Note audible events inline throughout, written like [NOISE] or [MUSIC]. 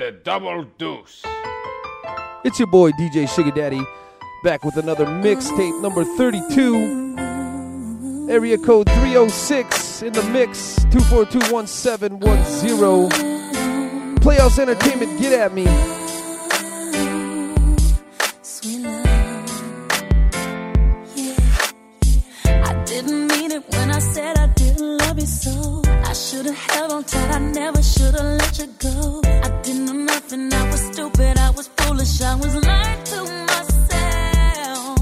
the double deuce. It's your boy DJ Sugar Daddy back with another mixtape number 32. Area code 306 in the mix 2421710. Playhouse Entertainment, get at me. I didn't mean it when I said I didn't love you so. I should've held on tight, I never should've let you go. I didn't know nothing, I was stupid, I was foolish, I was lying to myself.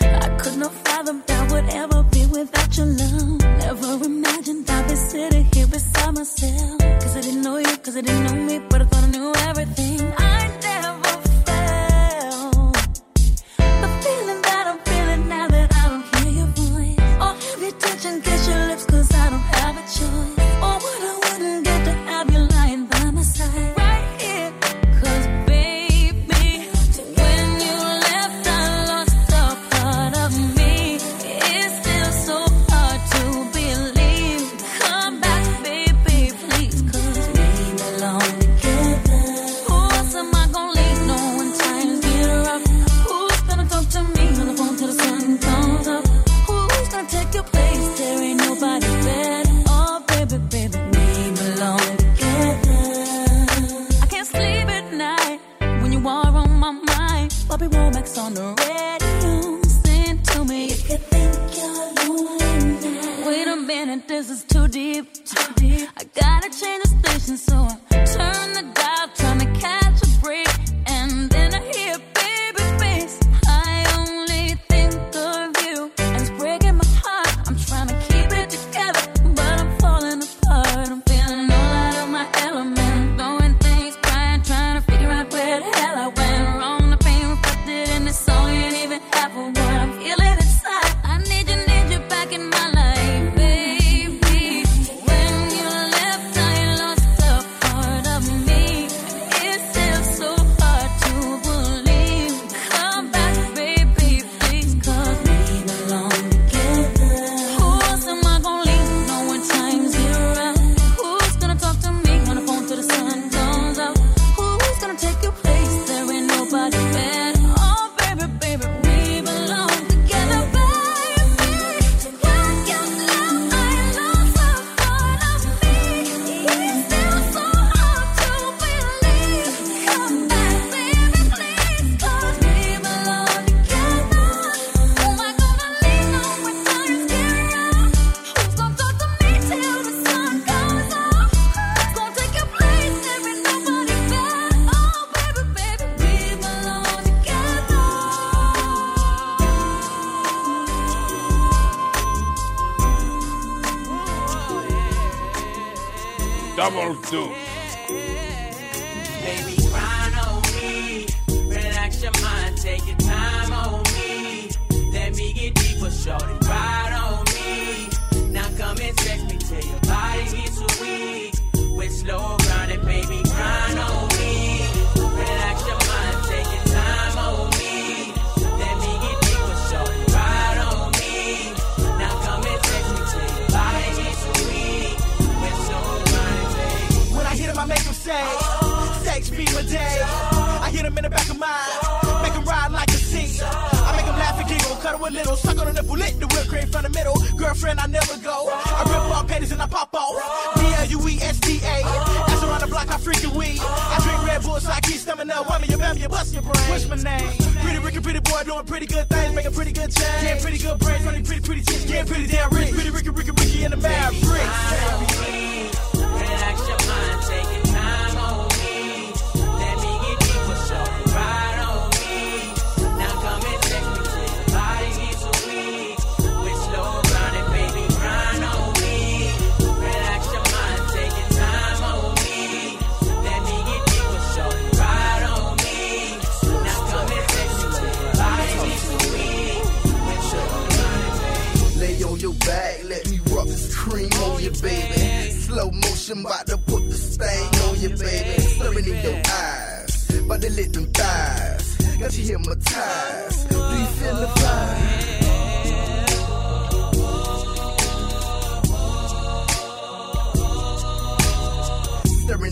I could not fathom that would ever be without your love. Never imagined I'd be sitting here beside myself. Cause I didn't know you, cause I didn't know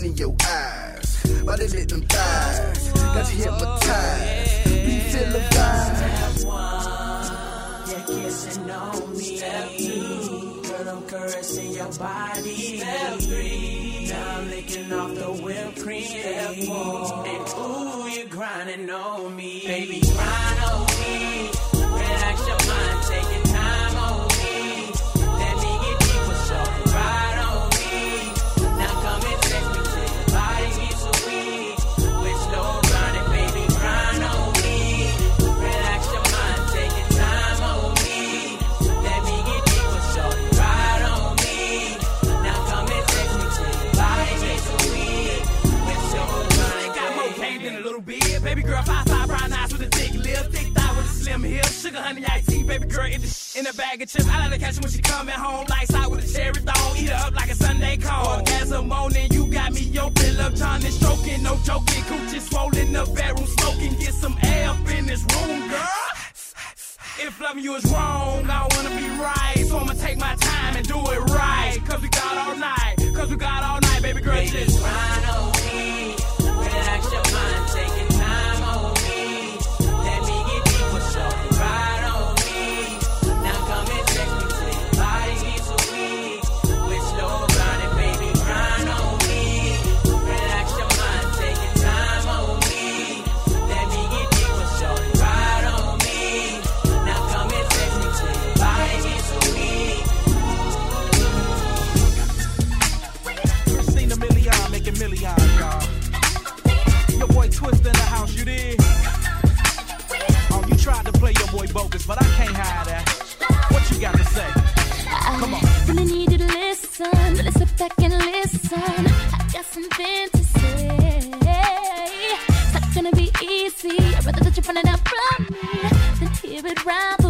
in your eyes. Why they let them thighs got you hypnotized? We feel the vibes. Step one, you're kissing on me. Step two, girl, I'm caressing your body. Step three, now I'm licking off the whipped cream. Step four, and ooh, you're grinding on me. Baby, grind on a hundred see baby girl in, the, in a bag of chips. I like to catch when she coming home. Lights out with a cherry thong. Eat her up like a Sunday call. As a morning, you got me yoked. Love John is stroking, no joking. Coochie swollen, the bedroom smoking. Get some air up in this room, girl. If loving you is wrong, I wanna be right. So I'ma take my time and do it right. Cause we got all night, cause we got all night, baby girl. Just run. dig? Oh, um, you tried to play your boy bogus, but I can't hide that. What you got to say? Come on. I really need you to listen. Really sit back and listen. I got something to say. It's not gonna be easy. I'd rather that you find it out from me than hear it rhyme.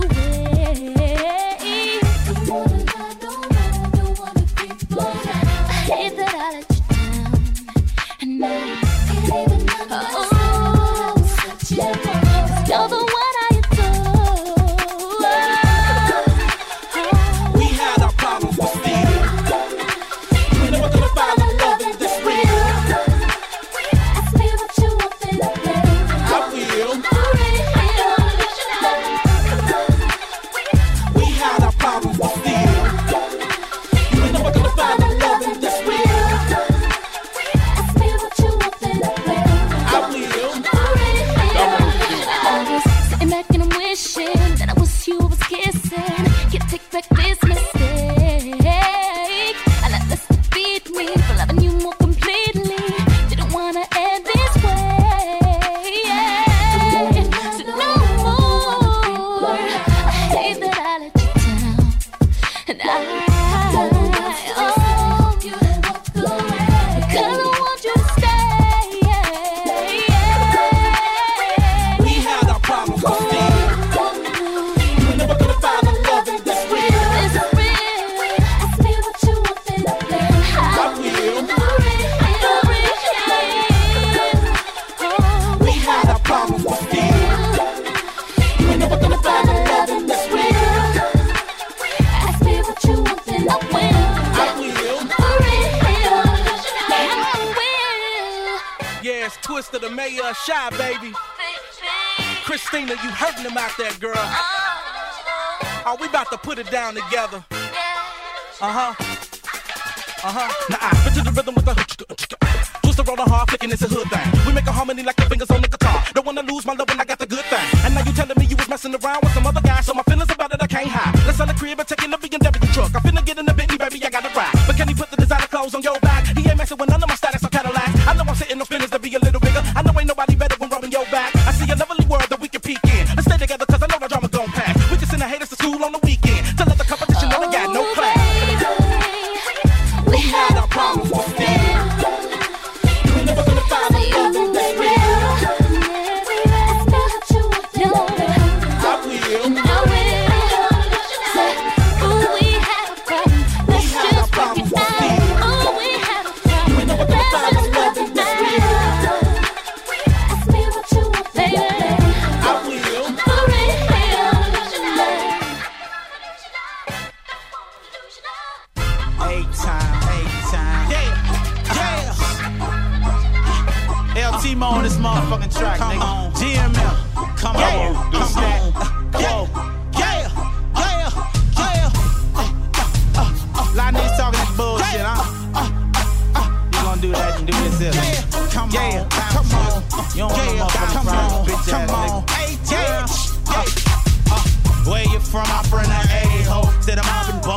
T-Mo on this motherfucking track, come nigga. On. GML, come yeah. on, come on. Yeah, yeah, yeah, yeah. Uh, uh, uh, lot of niggas talking that bullshit, huh? You gonna do that and do this here. Yeah, come yeah, on, come on. You don't want yeah, no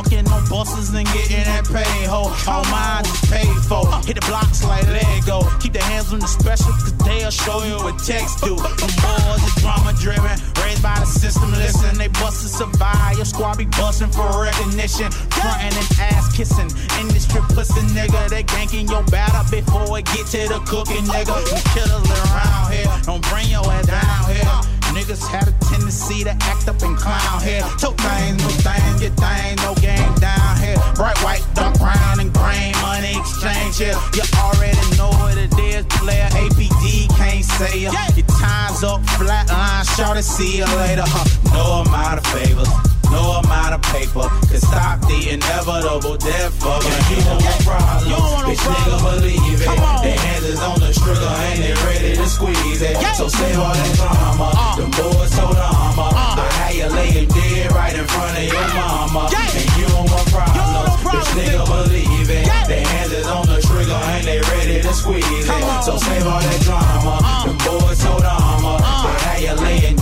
Bucking on buses and getting that pay ho. All mine is paid for. Hit the blocks like Lego. Keep the hands on the special, cause they'll show you what text do. Them boys are drama driven, raised by the system. Listen, they bust to survive. Your squad be busting for recognition. Frontin' and ass kissing. Industry pussy nigga. They ganking your batter before it get to the cooking nigga. We killers around here. Don't bring your ass down here. Niggas had a tendency to act up and clown here. Two things, no thing, your thing, no game down here. Bright white, dark brown, and grain, money exchange here. You already know what it is, player APD can't say ya. Your time's up, flatline, shout to see you later. Huh? No amount of favors no amount of paper can stop the inevitable death of a human problem. You don't want no Bitch, nigga, believe it. Their hands is on the trigger and they ready to squeeze it. Yeah. So save all that drama. Uh. The boys told armor. Uh. I had you laying dead right in front of your mama. Yeah. And you don't want problems. No problem, Bitch, nigga, believe it. Yeah. Their hands is on the trigger and they ready to squeeze Come it. On. So save all that drama. Uh. The boys told armor. Uh. I had you laying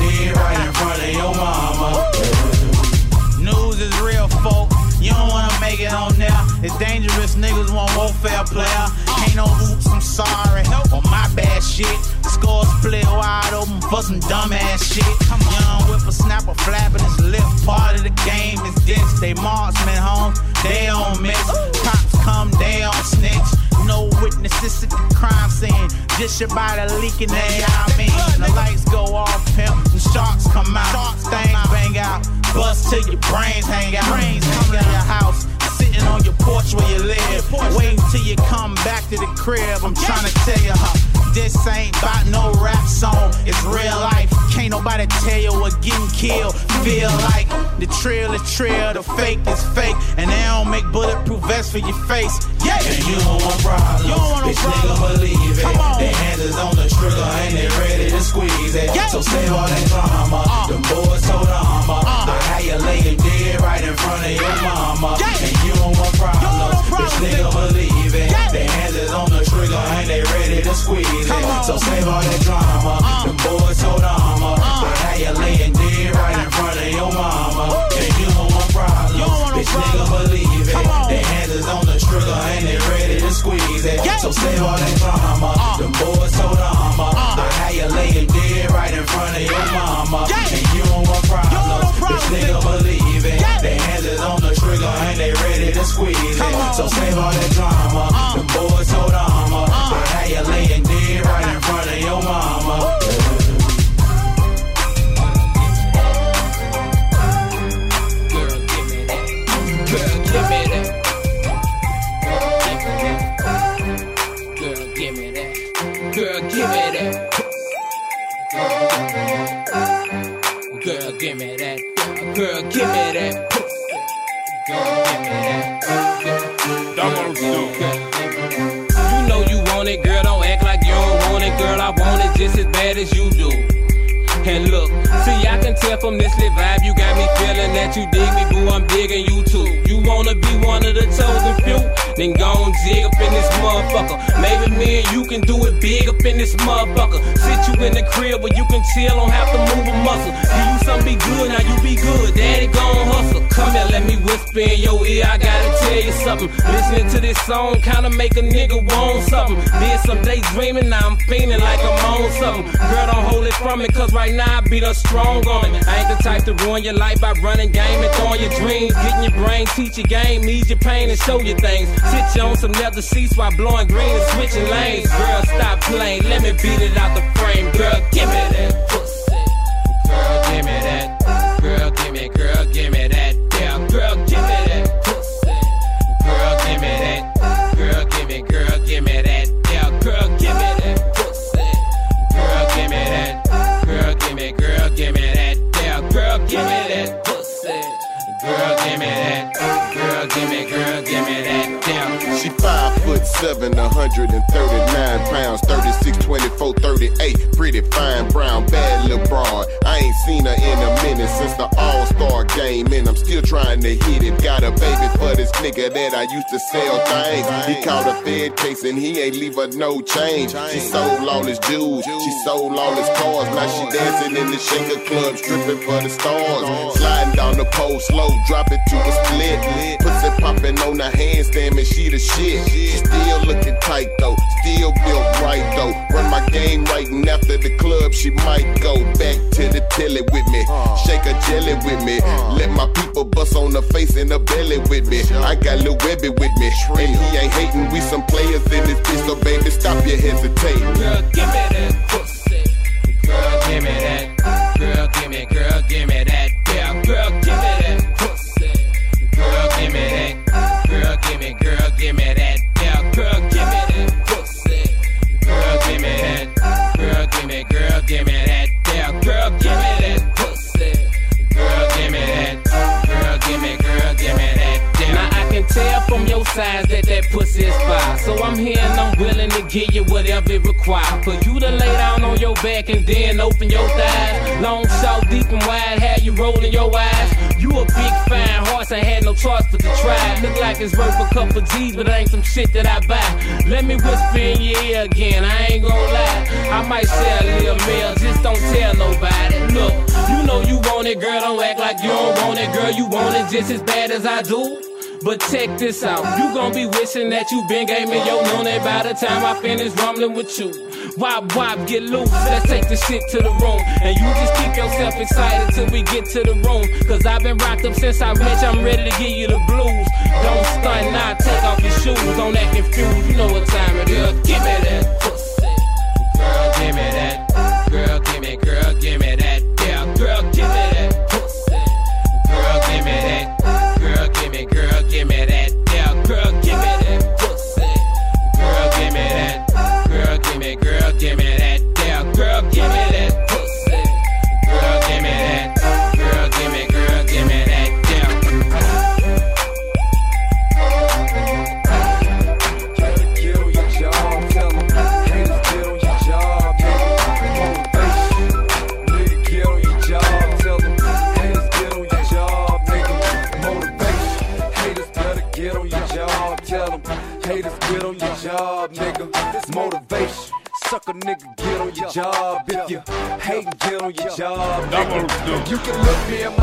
It's dangerous, niggas want warfare player. Ain't no oops, I'm sorry. Or my bad shit. Scores split wide open for some dumbass shit. Come Young whippersnapper flapping his lip. Part of the game is this. They marksmen home, they don't miss. Cops come, they don't snitch. No witnesses at the crime scene. Just your body leaking, they I mean. The lights go off, pimp. The sharks come out. Things bang out. Bust till your brains hang out. Brains come to your house sitting on your porch where you live. Waiting till you come back to the crib. I'm trying to tell you, huh, this ain't about no rap song. It's real life. Can't nobody tell you what getting killed feel like. The trail is trail, the fake is fake, and they don't make bulletproof vests for your face. Yeah, and you don't want problems. You don't want no Bitch, problem. nigga, believe it. Come on. Their hands is on the trigger and they ready to squeeze it. Yeah. So save all that drama. Uh. The boys told armor. Uh. I had you laying dead right in front of your mama. Yeah. And you don't want problems. You don't want problems. Bitch, nigga, believe it. Their hands is on the trigger and they ready to squeeze it. So save all that drama. Uh. The boys told armor. Uh. I had you laying dead right in front of your mama. And you don't want problems. You don't want Bitch, nigga, believe it. Their hands is on the trigger and they ready to squeeze it. Yeah. So save all that drama. Uh. The boys told armor. Uh. I had you laying dead right in front of your mama. Yeah. And you don't want problems. Don't want problems. Bitch, nigga, believe it. Yeah. Their hands is on the trigger and they ready to squeeze it. So save all that drama. Uh. The boys told armor. Uh. I had you laying dead right in front of your mama. Give me that. Girl, give me that pussy. Girl, give me that. Double. You know you want it, girl. Don't act like you don't want it, girl. I want it just as bad as you do. And look, see, I can tell from this lit vibe, you got me feeling that you dig me, boo. I'm digging you too. You wanna be one of the chosen few? Then go and jig up in this motherfucker. Maybe me and you can do it big up in this motherfucker. Sit you in the crib where you can chill, don't have to move a muscle. Give you something be good, now you be good. Daddy gon' hustle. Come here, let me whisper in your ear. I gotta tell you something. Listening to this song kinda make a nigga want something. Did some daydreaming, now I'm feeling like I'm on something. Girl, don't hold it from me, cause right now I beat up strong on it. I ain't the type to ruin your life by running game and throwing your dreams. Getting your brain, teach your game, ease your pain and show you things. Sit you on some leather seats while blowing green and switching lanes. Girl, stop playing, let me beat it out the frame. Girl, give me that pussy. Give me that. Girl, give me, girl, give me that. Yeah, girl, give me that. Girl, give me that. Girl, give me, girl, give me that. Yeah, girl, give me that. Girl, give me that. Girl, give me, girl, give me that. Yeah, girl, give me that. Girl, give me that. Girl, give me, girl, give me that. She five foot 7, 139 pounds, 36, 24, 38. Pretty fine brown, bad broad. I ain't seen her in a minute since the All Star game, and I'm still trying to hit it. Got a baby for this nigga that I used to sell things. He caught a Fed case and he ain't leave her no change. She sold all his jewels, she sold all his cars. Now she dancing in the shaker club, stripping for the stars. Sliding down the pole slow, drop it to a split. Pussy popping on the handstand, man, she the shit. Still looking tight though, still built right though. Run my game right, and after the club, she might go back to the telly with me. Shake a jelly with me. Let my people bust on the face and the belly with me. I got Lil Webbie with me, and he ain't hating. We some players in this bitch, so baby, stop your hesitating. Girl, give me that pussy. Girl, give me that. Girl, give me, girl, give me that. Yeah, girl, give me that pussy. Girl, give me that. Give me, girl, give me that. Yeah, girl, give me that pussy. Girl, give me that. Girl, give me, girl, give me that. Yeah, girl, give me that pussy. Girl, give me that. Girl, give me, girl, give me that. Yeah. Now I can tell from your size that that pussy is fire. So I'm here and I'm willing to give you whatever it requires. For you to lay down on your back and then open your thighs. Long, short, deep and wide, have you rolling your eyes. You a big fine horse, I had no choice but to try. Look like it's worth a couple G's, but ain't some shit that I buy. Let me whisper in your ear again, I ain't gon' lie. I might say a little meal, just don't tell nobody. Look, you know you want it, girl, don't act like you don't want it, girl. You want it just as bad as I do. But check this out, you gon' be wishing that you been gave me your money by the time I finish rumbling with you. Wop wop, get loose, let's take the shit to the room. And you just keep yourself excited till we get to the room. Cause I've been rocked up since I met you, I'm ready to give you the blues. Don't stunt, now take off your shoes, don't act confused, you know what time it is. Give me that pussy. Girl, give me that. Girl, give me, You can look me in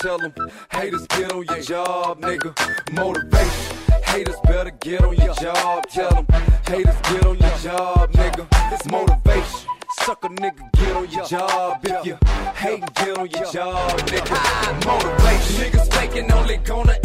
tell them. Haters, get on your job, nigga. Motivation. Haters better get on your job, tell them. Haters, get on your job, nigga. It's motivation. Suck a nigga, get on your job. If you hate, get on your job, nigga. Motivation. Niggas faking only gonna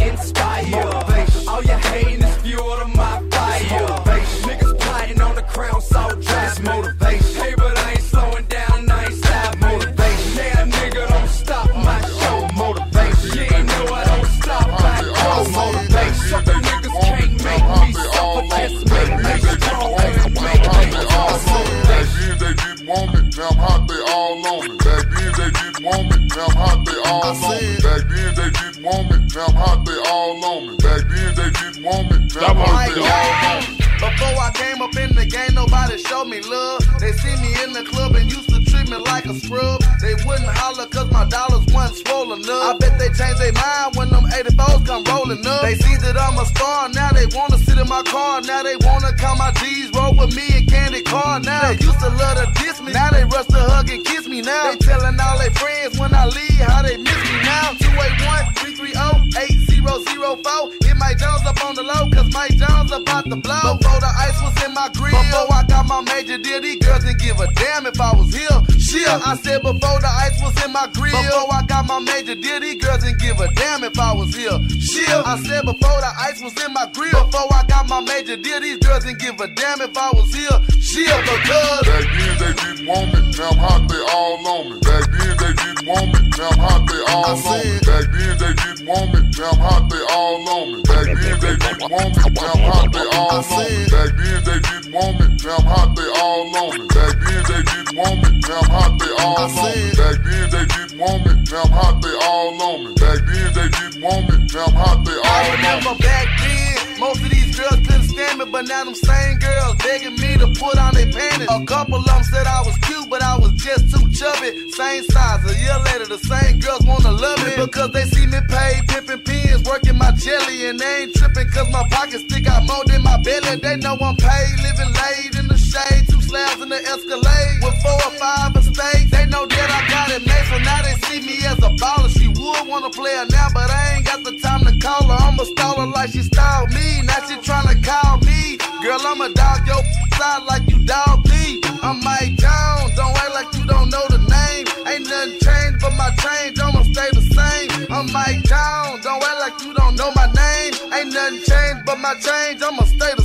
now I'm hot, they all on me. Back then they didn't want me, now I'm hot, they all on me. Before I came up in the game, nobody showed me love. They see me in the club and used to treat me like a scrub. They wouldn't holler cause my dollars wasn't swollen up. I bet they changed their mind when them 84s come rolling up. They see that I'm a star, now they wanna sit in my car. Now they wanna count my G's, roll with me and candy car. Now they used to love to diss me, now they rush to hug and kiss me now. They telling all their friends when I leave how they miss me now. 281 330 Hit Mike Jones up on the low, cause Mike Jones about to blow. Before the ice was in my grill, before I got my major deal, these girls didn't give a damn if I was here. Shit, I said before the ice was in my grill, before I got my major deal, these girls didn't give a damn if I was here. Shit, I said before the ice was in my grill, before I got my major deal, these girls didn't give a damn if I was here. Shit, because Back then they didn't want me, now I'm hot, they all on me. Back then they didn't want me, now I'm hot, they all on me. Back then they didn't want me, now I'm hot, they all on me. Back then they didn't want me, now I'm hot, they all on me. Back then they didn't want me, now I'm hot, they all on me. Back then they didn't want me, now I'm hot, they all on me. Back then they didn't want me, now I'm hot, they all on me. Back then they didn't want me, now I'm hot, they I all on me. remember back then, most of these girls couldn't stand me, but now them same girls begging me to put on their panties. A couple of them said I was cute, but I was just too chubby. Same size, a year later, the same girls wanna love me because they see me pay pimping pins, working my jelly, and they ain't tripping cause my pockets stick out more than my belly. They know I'm paid, living late in the shade, two slabs in the Escalade with four or five estates. They know that I got it made, so now they see me as a baller. She would wanna play her now, but I ain't got the time to call her. I'ma stall her like she styled me. Now she tryna call me. Girl, I'ma dog your [LAUGHS] side like you dog me. I'm Mike Jones, don't act like you don't know the name. Ain't nothing changed but my change, I'ma stay the same. I'm Mike Jones, don't act like you don't know my name. Ain't nothing changed but my change, I'ma stay the same.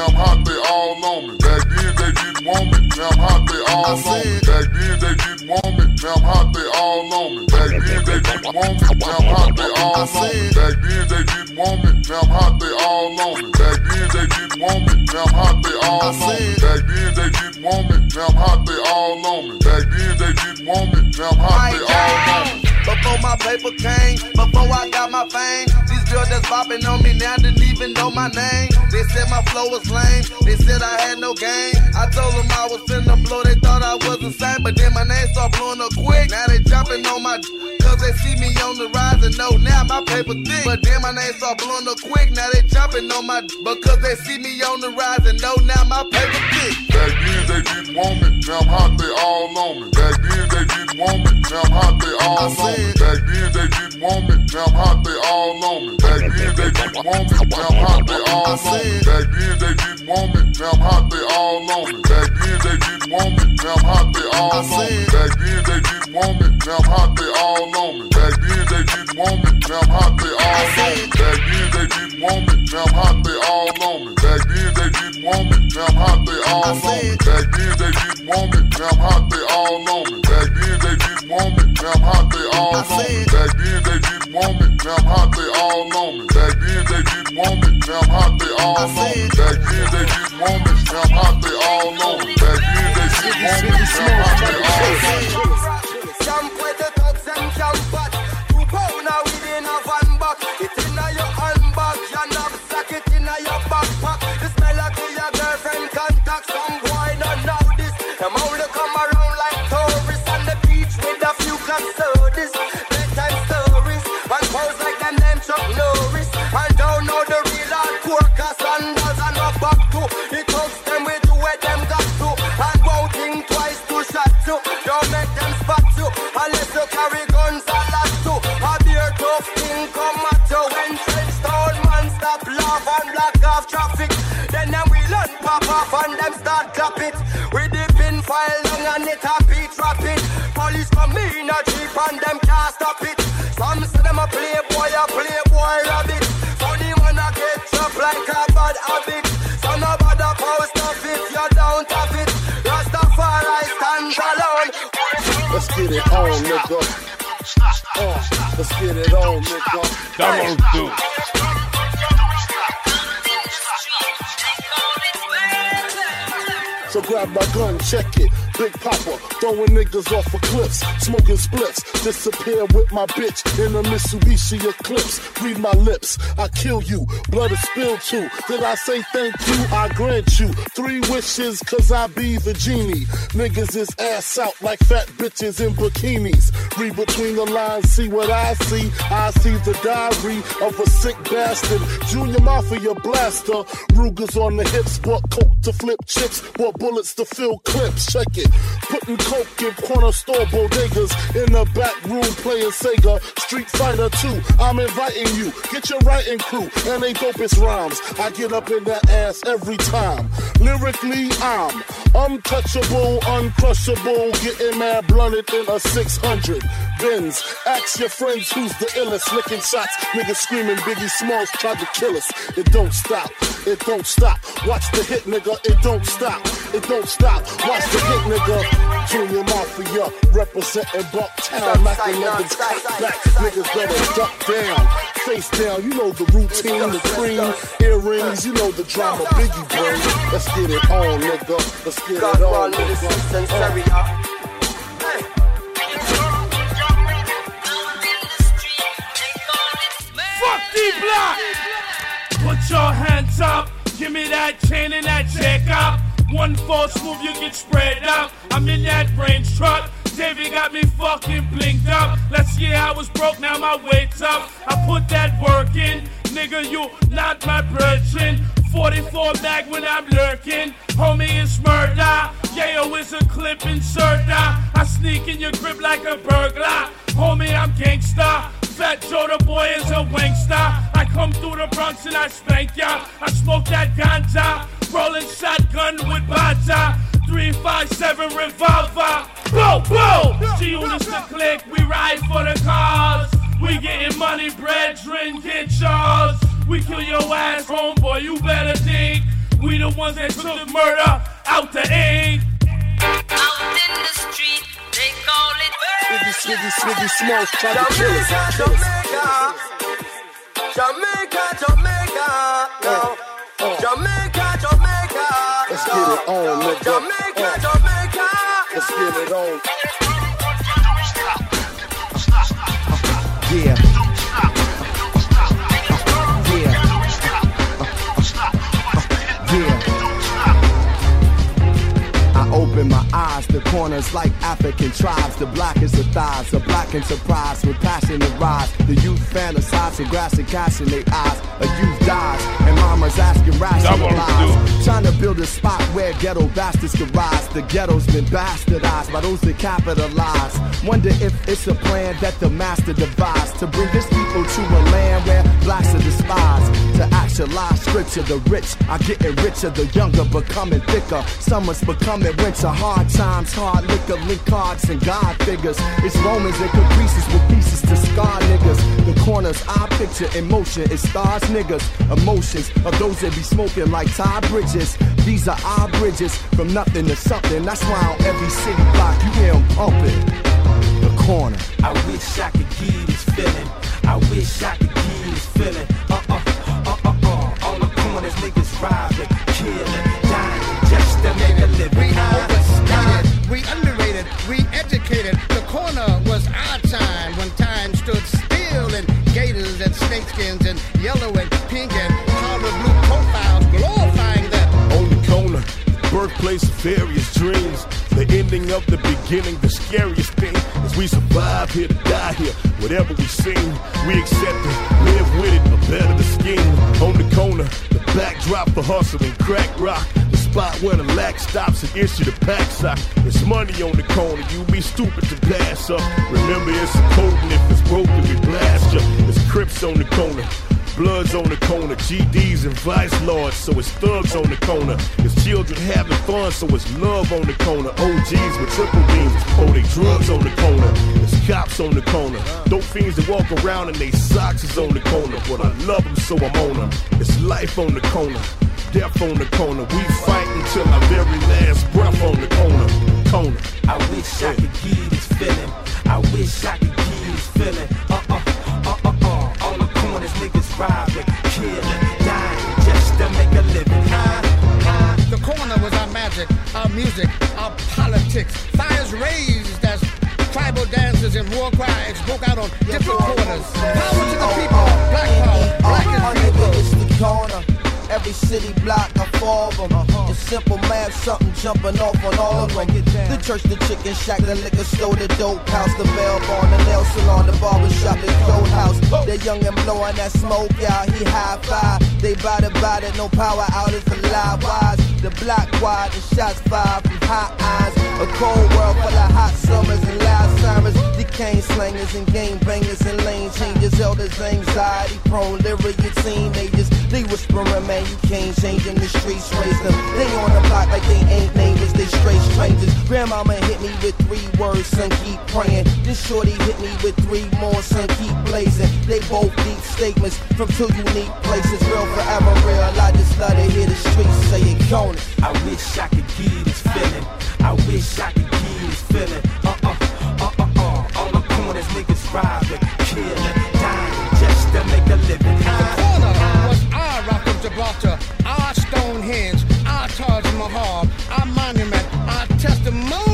Now I'm hot, they all on me. Back then they didn't want me, now I'm hot, they all on me. Back then they didn't want me, now I'm hot, they all on me. Back then they didn't want me, now I'm hot, they all on me. Back then they didn't want me, now I'm hot, they all on me. Back then they didn't want me, now I'm hot, they all on me. Back then they didn't want me, now I'm hot, they all on me. Back then they didn't want me, now I'm hot, they all on me. Before my paper came, before I got my fame, these girls that's bopping on me now didn't even know my name. They said my flow was lame, they said I had no game. I told them I was finna blow, they thought I was insane, but then my name start blowing up quick. Now they jumping on my, cause they see me on the rise and know now my paper thick. But then my name start blowing up quick, now they jumping on my, because they see me on the rise and know now my paper thick. They didn't want me, now I'm hot, they all on me. Back then they didn't want me, now I'm hot, they all on me. Back then they didn't want me, now I'm hot, they all on me. Back then they didn't want me, now I'm hot, they all on me. Back then they didn't want me, now I'm hot, they all on me. Back then they didn't want me, now I'm hot, they all on me. Back then they didn't want me, now I'm hot, they all on me. Back then they didn't want me, now I'm hot, they all on me. Back then they didn't want me, now I'm hot, they all on me. Back then they didn't want me, now I'm hot, they all on me. Back then they didn't want me, now I'm hot, they all on me. Back then they didn't want me, now I'm hot, they all on me. Back then they didn't want me, now I'm hot, they all on me. Back then they didn't want me, now I'm hot, they all on me. Back then they didn't want me, now I'm hot, they all on me. Back then they didn't want me, now I'm hot, they all on pop off and them start clap it. We the pin file long and it a beat rapid. Police come in a jeep and them can't stop it. Some say them a playboy, a playboy rabbit. Funny man a get trapped like a bad habit. So nobody post off if you don't have it. Rastafari stand alone. Let's get it on, nigga. Uh, let's get it on, nigga. Double do. Grab my gun, check it. Big Papa, throwing niggas off of cliffs, smoking splits. Disappear with my bitch in a Mitsubishi Eclipse. Read my lips, I kill you. Blood is spilled too. Did I say thank you? I grant you three wishes, cause I be the genie. Niggas is ass out like fat bitches in bikinis. Read between the lines, see what I see. I see the diary of a sick bastard. Junior Mafia blaster. Rugers on the hips, bought coke to flip chips, bought bullets to fill clips. Check it. Putting coke in corner store bodegas. In the back room playing Sega. Street Fighter 2. I'm inviting you. Get your writing crew and they dopest rhymes. I get up in that ass every time. Lyrically, I'm untouchable, uncrushable. Getting mad blunted in a 600. Benz. Ask your friends who's the illest. Licking shots. Niggas screaming Biggie Smalls tried to kill us. It don't stop. It don't stop. Watch the hit, nigga. It don't stop. It don't stop. Watch the hit, nigga. Junior Mafia representing Bucktown. Mackin' niggas cut back. Niggas better duck down. Face down. You know the routine, the cream, earrings. You know the drama. Biggie brain. Let's get it on, nigga. Let's get it on, nigga. Uh. Fuck Block! Put your hands up, give me that chain and that check up. One false move, you get spread out. I'm in that range truck. Davey got me fucking blinked up. Last year I was broke, now my weight's up. I put that work in. Nigga, you not my virgin. 44 back when I'm lurking. Homie, it's murder. Yayo is a clip inserter. I sneak in your grip like a burglar. Homie, I'm gangsta. Fat Joe the boy is a wankster. I come through the Bronx and I spank ya. I smoke that ganja. Rolling shotgun with baja. 357 revolver. Blow, blow. G-Units the click. We ride for the cause. We getting money, brethren, get yours. We kill your ass, homeboy, you better think. We the ones that took the murder out the ink. Out in the street, they call it Swiggy, swiggy, swiggy, smalls tried to kill us. Jamaica, Jamaica, Jamaica, Jamaica, no. Oh, oh. Jamaica, Jamaica, Uh, let's get it on, nigga. Jamaica, Jamaica. Let's get it on. Open my eyes, the corners like African tribes. The blackest of thighs, the black and surprise with passion to rise. The youth fantasize with grass and cash in their eyes. A youth dies, and mama's asking rational lies. Trying to build a spot where ghetto bastards can rise. The ghetto's been bastardized by those that capitalize. Wonder if it's a plan that the master devised to bring this people to a land where blacks are despised. To actualize scripture, the rich are getting richer, the younger becoming thicker. Summer's becoming winter, hard times, hard liquor, link cards and God figures. It's Romans and caprices with pieces to scar niggas. The corners I picture in motion, it stars niggas. Emotions of those that be smoking like tie bridges. These are our bridges from nothing to something. That's why on every city block you hear 'em pumping. The corner. I wish I could give this feeling. I wish I could give this feeling. Uh uh uh uh uh. All the corners niggas robbing, killing, corner was our time when time stood still and gators and snakeskins and yellow and pink and powder blue profiles glorifying that. On the corner, birthplace of various dreams. The ending of the beginning, the scariest thing is we survive here to die here. Whatever we sing, we accept it, live with it, but better the scheme. On the corner, the backdrop for hustling, crack rock. Spot where the lack stops and issue the pack sock. It's money on the corner, you be stupid to pass up. Remember, it's a potent, if it's broken, we blast ya. It's Crips on the corner. Bloods on the corner, GDs and vice lords, so it's thugs on the corner. It's children having fun, so it's love on the corner. OGs with triple beams, oh they drugs on the corner. It's cops on the corner. Dope fiends that walk around and they socks is on the corner. But I love them, so I'm on them. It's life on the corner, death on the corner. We fight until our very last breath on the corner. Corner. I wish I could give this feeling. I wish I could give this feeling. Uh uh uh uh uh. On the corners, niggas robbing, killing, dying just to make a living. The corner was our magic, our music, our politics. Fires raised as tribal dances and war cries broke out on different corners. Power to the people, black power, black is people. The. Every city block, I fall them. It's simple math, something jumping off on all of them. The church, the chicken shack, the liquor store, the dope house, the bell barn, the nail salon, the barber shop, the cold house. The young and blowing that smoke y'all. he high five. They to bout it, no power out outage for live wise. The block wide, the shots fired from high eyes. A cold world full of hot summers and loud sirens. Decaying slangers and game bangers and lane changes. Elders, anxiety prone, lyric teenagers. They whispering, man, you can't change them. The streets raise them. They on the block like they ain't neighbors, they straight strangers. Grandmama hit me with three words, son, keep praying. This shorty hit me with three more, son, keep blazing. They both deep statements from two unique places. Real forever real. I just love to hear the streets say it gone. I wish I could give this feeling. I wish I could give this feeling. Uh uh uh uh uh. On the corners, niggas robbing, killing, dying just to make a living. The corner was our Rock of Gibraltar, our Stonehenge, our Taj Mahal, our monument, our testimonial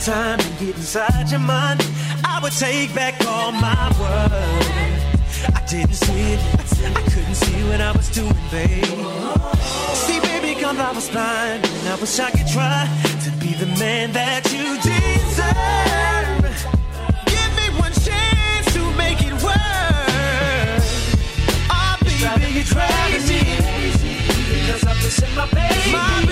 time and get inside your mind, I would take back all my words. I didn't see it, I couldn't see what I was doing, babe. See, baby, cause I was blind, and I wish I could try to be the man that you deserve. Give me one chance to make it work. Oh, baby, you're driving me because I'm missing my baby. My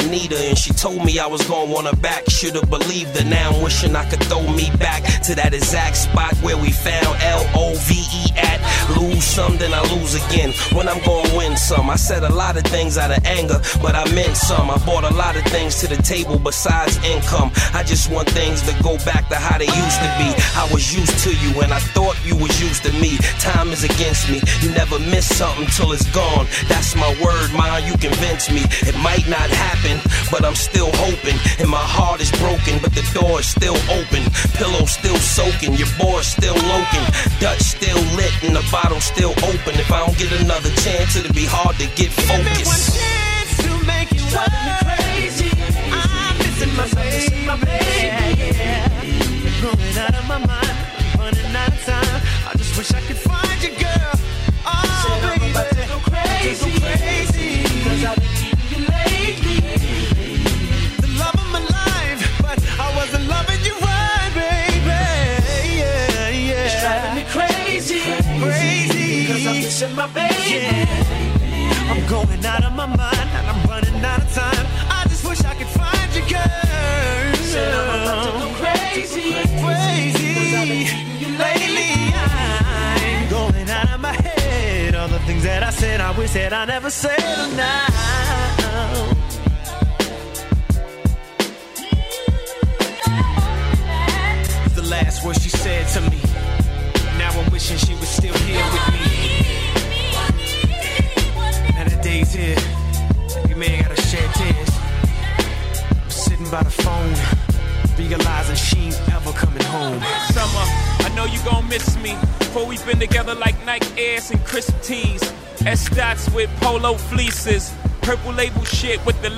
I need her, and she told me I was gonna want her back. Should've believed her, now I'm wishing I could throw me back to that exact spot where we found L O V E at. Lose some, then I lose again. When I'm gonna win some, I said a lot of things out of anger, but I meant some. I brought a lot of things to the table besides income. I just want things to go back to how they used to be. I was used to you, and I thought you was used to me. Time is against me. You never miss something till it's gone. That's my word, mind. You convince me. It might not happen, but I'm still hoping. And my heart is broken, but the door is still open. Pillow still soaking, your boy still loking. Dutch still lit, and the bottle still open. If I don't get another chance, it'll be hard to get focused. chance to make it work. crazy. I'm missing my baby, my baby. Running out of my mind,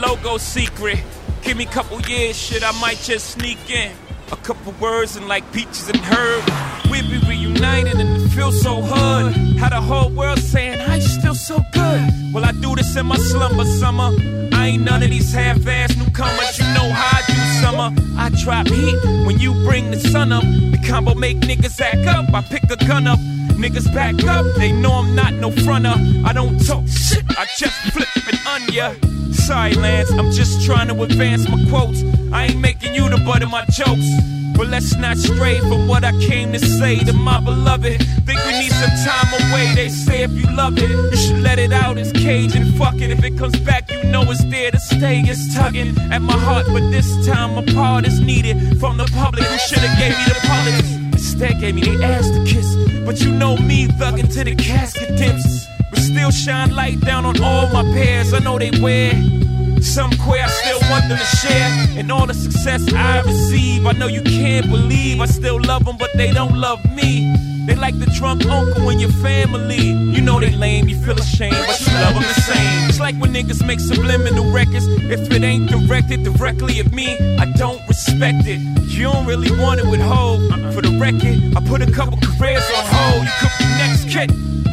logo secret. Give me a couple years, shit, I might just sneak in. A couple words and like peaches and herb. We be reunited and it feels so hood. How the whole world saying, I still so good. Well, I do this in my slumber summer. I ain't none of these half-ass newcomers. You know how I do summer. I drop heat when you bring the sun up. The combo make niggas act up. I pick a gun up. Niggas back up. They know I'm not no fronter. I don't talk shit. I just flip it on ya. Sorry, Lance. I'm just trying to advance my quotes. I ain't making you the butt of my jokes. But let's not stray from what I came to say to my beloved. Think we need some time away. They say if you love it, you should let it out. It's cage and fuck it. If it comes back, you know it's there to stay. It's tugging at my heart, but this time a part is needed from the public who should have gave me the politics. Instead gave me the ass to kiss. But you know me, thugging to the casket dips. But still shine light down on all my pairs. I know they wear some queer, I still want them to share. And all the success I receive, I know you can't believe. I still love them, but they don't love me. They like the drunk uncle in your family. You know they lame, you feel ashamed, but you love them the same. It's like when niggas make subliminal records. If it ain't directed directly at me, I don't respect it. You don't really want it with Ho. For the record, I put a couple careers on hold. You could be next kid.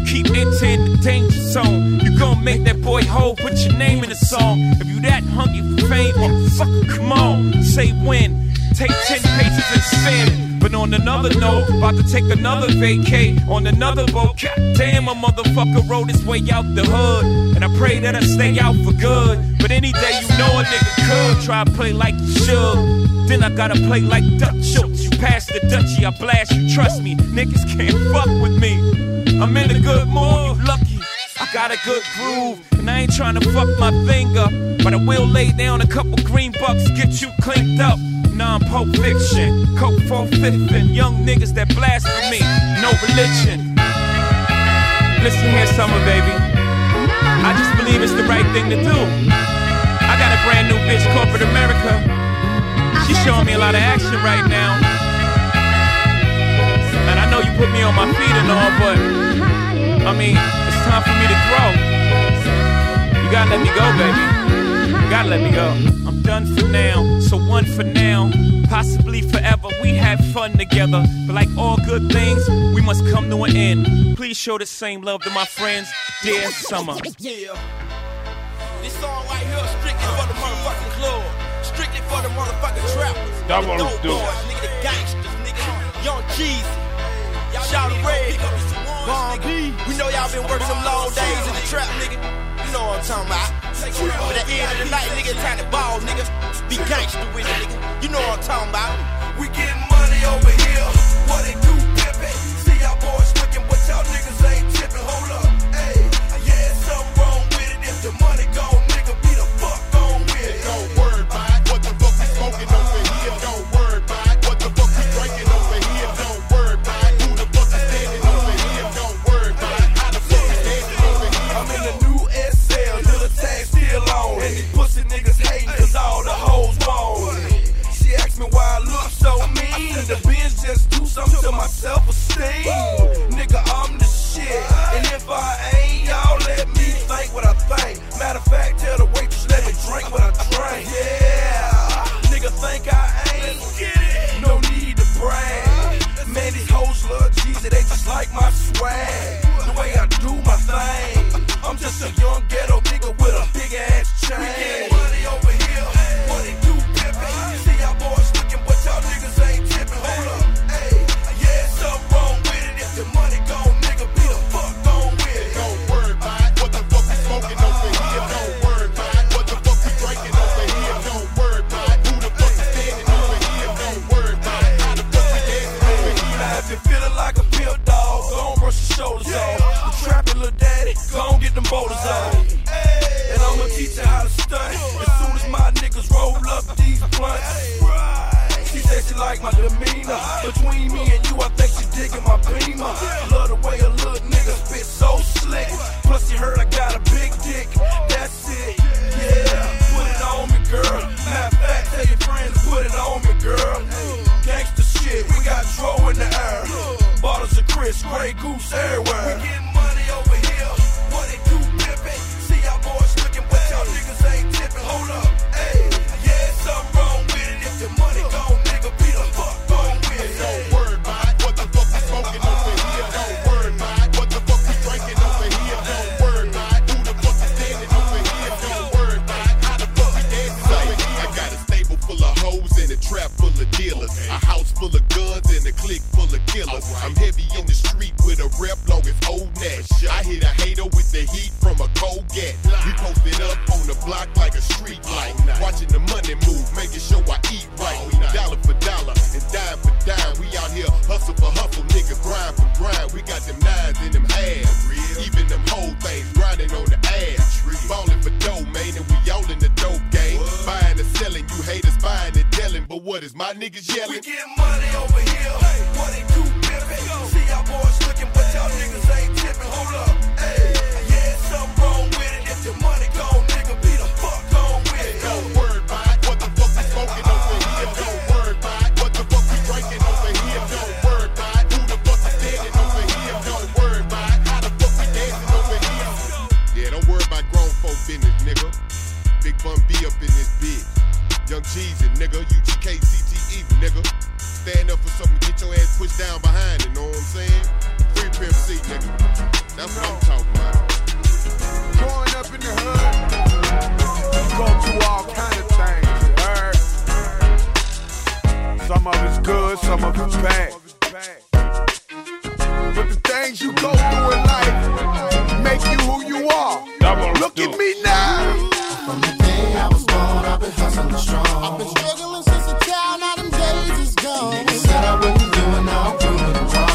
Keep entering the danger zone. You gon' make that boy whole, put your name in the song. If you that hungry for fame, motherfucker, come on. Say when. Take 10 paces and spin. But on another note, about to take another vacay on another boat. Damn, a motherfucker rode his way out the hood. And I pray that I stay out for good. But any day you know a nigga could try to play like you should. Then I gotta play like Dutch Schultz. You pass the Dutchie, I blast you. Trust me, niggas can't fuck with me. I'm in a good mood, lucky. I got a good groove, and I ain't trying to fuck my thing up. But I will lay down a couple green bucks, get you cleaned up. Non Pulp Fiction, Coke for fifth, and young niggas that blasphemy, no religion. Listen here, summer baby. I just believe it's the right thing to do. I got a brand new bitch, corporate America. She's showing me a lot of action right now. And I know you put me on my feet and all, but I mean, it's time for me to grow. You gotta let me go, baby. You gotta let me go. I'm done for now, so one for now, possibly forever. We had fun together, but like all good things, we must come to an end. Please show the same love to my friends, dear Summer. Yeah. This song right here is strictly for the motherfucking club. Strictly for the motherfucking trappers. That the one was dope dope. boys, nigga, the gangsters, nigga. Young Jeezy. Shout Red. Bun B. We know y'all been working some long days in the trap, nigga. You know what I'm talking about. But at the end of the night, nigga, time to ball, nigga. Be gangster with it, nigga. You know what I'm talking about. We getting money over here. What they do, pimpin'. See y'all boys looking, but y'all niggas just do something to my self-esteem. Nigga, I'm the shit. And if I ain't, y'all let me think what I think. Matter of fact, tell the waitress let me drink what I drink. Yeah, nigga think I ain't. No need to brag. Man, these hoes love Jeezy, they just like my swag. That's what I'm talking about. Growing up in the hood, you go through all kind of things, you heard? Some of it's good, some of it's bad. But the things you go through in life make you who you are. Look at me now. From the day I was born, I've been hustling strong. I've been struggling since a child, now them days is gone. Niggas said I wouldn't do it, now I'm proving them wrong.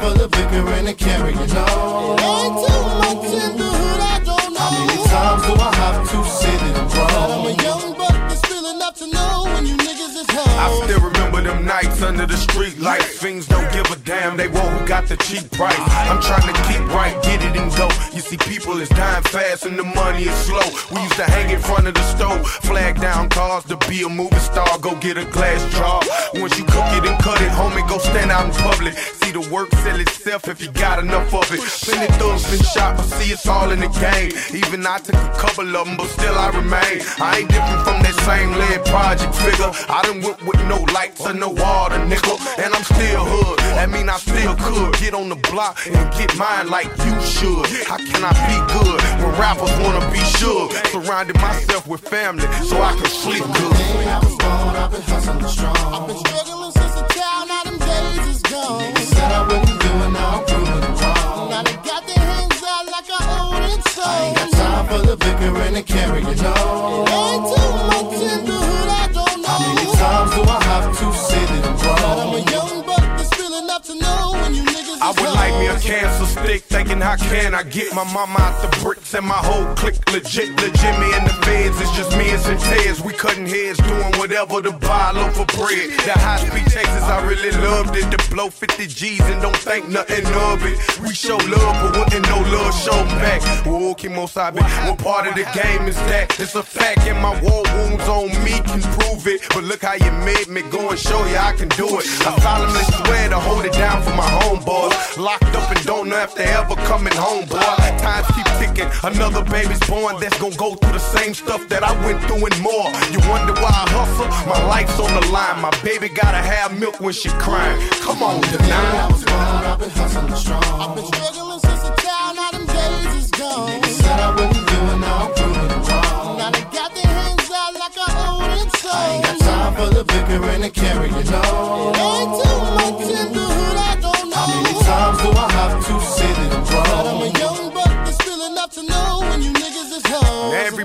Ain't got time for the bickering and carrying on. Ain't too much in the hood, I don't know. How many times do I have to sit and But I'm a young buck that's real enough to know when you niggas is home. I still remember them nights under the street lights. Fiends don't give a damn, they want who got the cheap price. I'm trying to keep right, get it and go. You see, people is dying fast and the money is slow. We used to hang in front of the stove, flag down cars to be a movie star. Go get a glass jar. Once you cook it and cut it, homie, go stand out in public. See the work sell itself if you got enough of it. Plenty thugs been shot, but see, it's all in the game. Even I took a couple of them, but still I remain. I ain't different from that same lead project figure. I done went with no lights or no water, nickel. And I'm still hood. Mean I still could get on the block and get mine like you should. How can I be good when rappers wanna be sure? Surrounded myself with family so I can sleep good. I was born, I've been hustling strong. I've been struggling since a child, now them days is gone. Niggas said I wouldn't do it, now I'm proving them wrong. Now they got their hands out like I own it, so. I ain't got time for the bickering and the carrying on. Ain't too much in the hood, I don't know. How many times do I have to sit and But I'm to know when you I would like me a cancer stick, thinking how can I get my mama out the bricks and my whole clique legit, legit. Me and the feds, it's just me and Centez. We cutting heads, doing whatever to buy loaf of bread. The high speed Texas, I really loved it. To blow 50 G's and don't think nothing of it. We show love, but wouldn't no love show back. Whoa, Kimosabe, what part of the game is that? It's a fact, and my war wounds on me can prove it. But look how you made me go and show you I can do it. I solemnly swear to hold it down for my homeboys. Locked up and don't know if they ever coming home, boy. Times keep ticking, another baby's born that's gonna go through the same stuff that I went through and more. You wonder why I hustle? My life's on the line. My baby gotta have milk when she crying. Come on, I was born. I've been hustling strong. I've been struggling since the child, now them days is gone. Niggas said I wouldn't do it, now I'm proving them wrong. Now they got their hands out like I own it, so. I ain't got time for the bickering and carrying on. Ain't too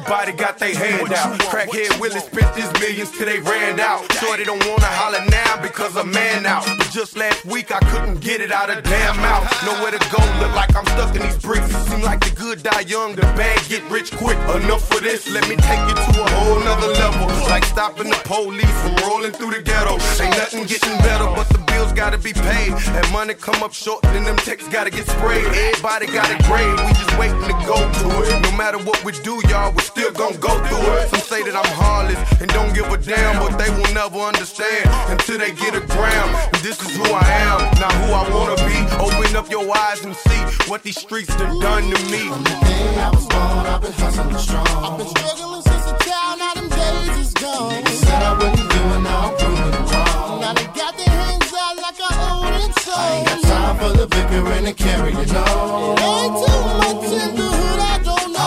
Everybody got their hand out. Crackhead Willie spent his millions till they ran out. Shorty don't wanna holler now because I'm man out. But just last week I couldn't get it out of damn mouth. Nowhere to go, look like I'm stuck in these bricks. It seem like the good die young, the bad get rich quick. Enough for this, let me take you to a whole nother level. Like stopping the police from rolling through the ghetto. Ain't nothing getting better, but the bills gotta be paid. And money come up short, then them checks gotta get sprayed. Everybody got a grade, we just waiting to go to it. No matter what we do, y'all, we still gon' go through it. Some say that I'm heartless and don't give a damn, but they will never understand until they get a gram. And this is who I am, not who I wanna be. Open up your eyes and see what these streets done done to me. From the Day I was born, I've been hustling strong. I've been struggling since a child, now them days is gone. Niggas said I wouldn't do it, now I'm proving wrong. Now they got their hands out like I own it, so. I ain't got time for the bickering and the carrying on. Ain't too much in the hood,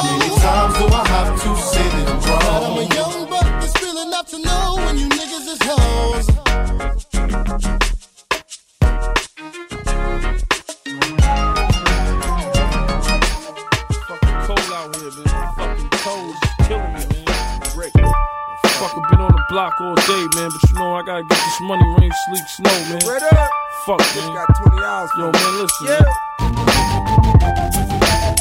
many times do I have to sit and But I'm a young buck that's real enough to know when you niggas is hoes. cold out here, man. Fucking cold is killing me, man. Rick. Fucking been on the block all day, man. But you know I gotta get this money, rain, sleet, snow, man. Word up. Fuck, man. got 20 hours. Yo, man, listen. man.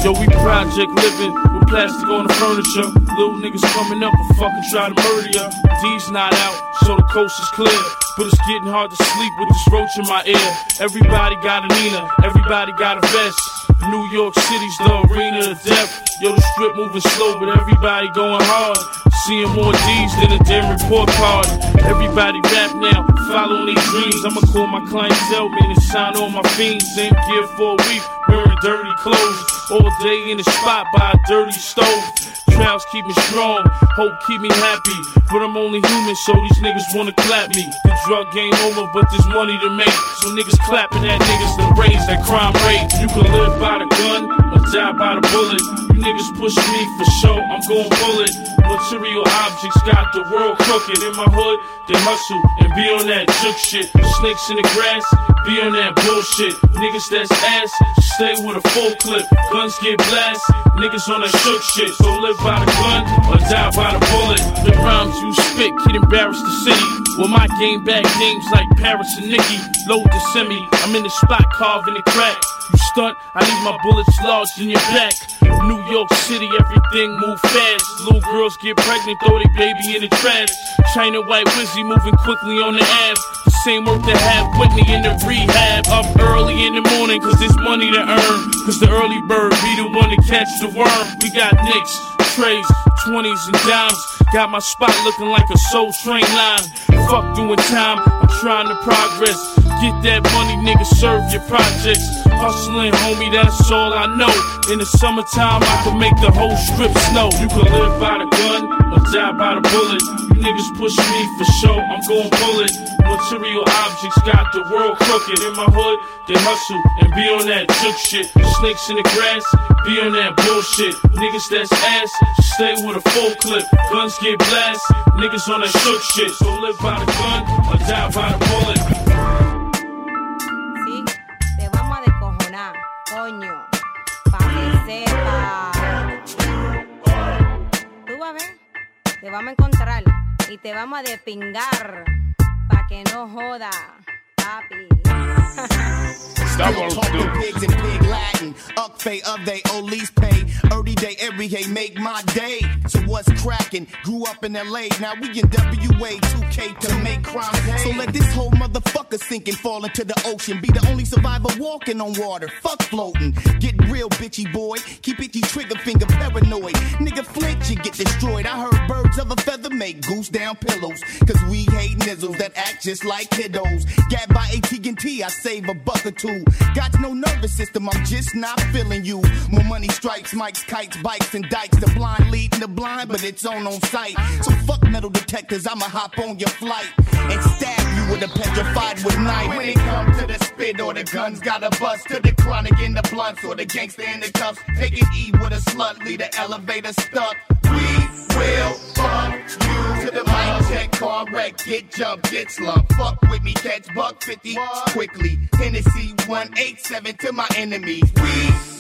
Yo, we project living with plastic on the furniture. Little niggas coming up and fucking try to murder ya. D's not out, so the coast is clear. But it's getting hard to sleep with this roach in my ear. Everybody got a Nina, everybody got a vest. New York City's the arena of death. Yo, the strip moving slow, but everybody going hard. Seeing more D's than a damn report card. Everybody rap now, following these dreams. I'ma call my clientele, man, and shine on my fiends. Same gear for a week, wearing dirty clothes. All day in the spot by a dirty stove. Trials keep me strong, hope keep me happy. But I'm only human, so these niggas wanna clap me. The drug game over, but there's money to make. So niggas clapping at niggas to raise that crime rate. You can live by the gun or die by the bullet. Niggas push me for show, I'm going bullet. Material objects got the world crooked. In my hood, they hustle and be on that juke shit. Snakes in the grass, be on that bullshit. Niggas that's ass, stay with a full clip. Guns get blast, niggas on that shook shit. So live by the gun or die by the bullet. The rhymes you spit kid embarrass the city. With my game back names like Paris and Nicky. Load the semi, I'm in the spot carving the crack. You stunt, I leave my bullets lodged in your back. New York City, everything move fast. Little girls get pregnant, throw their baby in the trash. China White Wizzy moving quickly on the Ave. The same work to have Whitney in the rehab. Up early in the morning, cause there's money to earn. Cause the early bird be the one to catch the worm. We got nicks, trays, 20s and dimes. Got my spot looking like a soul train line. Fuck doing time, I'm trying to progress. Get that money, nigga, serve your projects. Hustling, homie, that's all I know. In the summertime, I can make the whole strip snow. You can live by the gun or die by the bullet. Niggas push me for show, I'm going bullet. Material objects got the world crooked. In my hood, they hustle and be on that juke shit. Snakes in the grass, be on that bullshit. Niggas that's ass, stay with a full clip. Guns get blast, niggas on that shook shit. So live by the gun or die by the bullet. Vamos a encontrar y te vamos a despingar. Pa' que no joda, papi. [LAUGHS] Double talking pigs and pig Latin. Up pay of they lease pay. Every day, every day, make my day. So what's cracking? Grew up in LA, now we in WA 2K to make crime pay. So let this whole motherfucker sink and fall into the ocean. Be the only survivor walking on water. Fuck floating. Get real, bitchy boy. Keep itchy trigger finger paranoid. Nigga flinch, you get destroyed. I heard birds of a feather make goose down pillows. Cause we hate nizzles that act just like kiddos. Gat by AT&T, I save a buck or two. Got no nervous system, I'm just not feeling you. More money strikes, mics, kites, bikes, and dikes. The blind leading the blind, but it's on on sight. So fuck metal detectors, I'ma hop on your flight and stab you with a petrified with knife. When it comes to the spit or the guns, got a bust to the chronic in the blunts or the gangster in the cuffs. Take an E with a slut, lead the elevator stuck. We will fuck you to the mic check, car wreck, get jumped, get slumped. Fuck with me, catch buck 50 quickly. Hennessy 187 to my enemies. We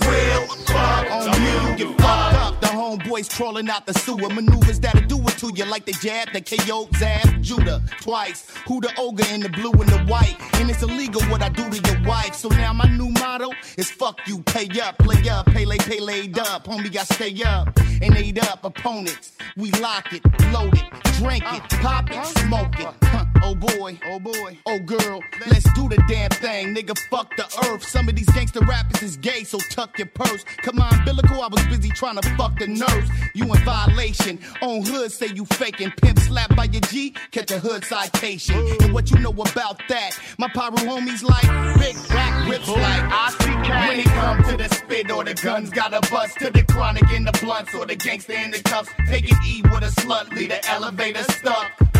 will fuck on you. Get fucked up. The homeboys crawling out the sewer. Maneuvers that'll do it to you like the jab, the KO, Zab, Judah twice. Who the ogre in the blue and the white? And it's illegal what I do to your wife. So now my new motto is fuck you, pay up, play up, pay lay, pay laid up. Homie got stay up and ate up opponents. We lock it, load it, drink it, pop it, smoke it. Huh. Oh boy, oh boy, oh girl, let's do the damn thing, nigga. Fuck the earth. Some of these gangster rappers is gay, so tuck your purse. Come on, umbilical, I was busy trying to fuck the nurse. You in violation. On hood, say you faking. Pimp slap by your G, catch a hood citation. And what you know about that? My pyro homies like big black rips like I see When it comes to the spit or the guns, got a bust to the chronic in the blunts or the gangster in the cuffs. Take an E with a slut, lead the elevator stuck.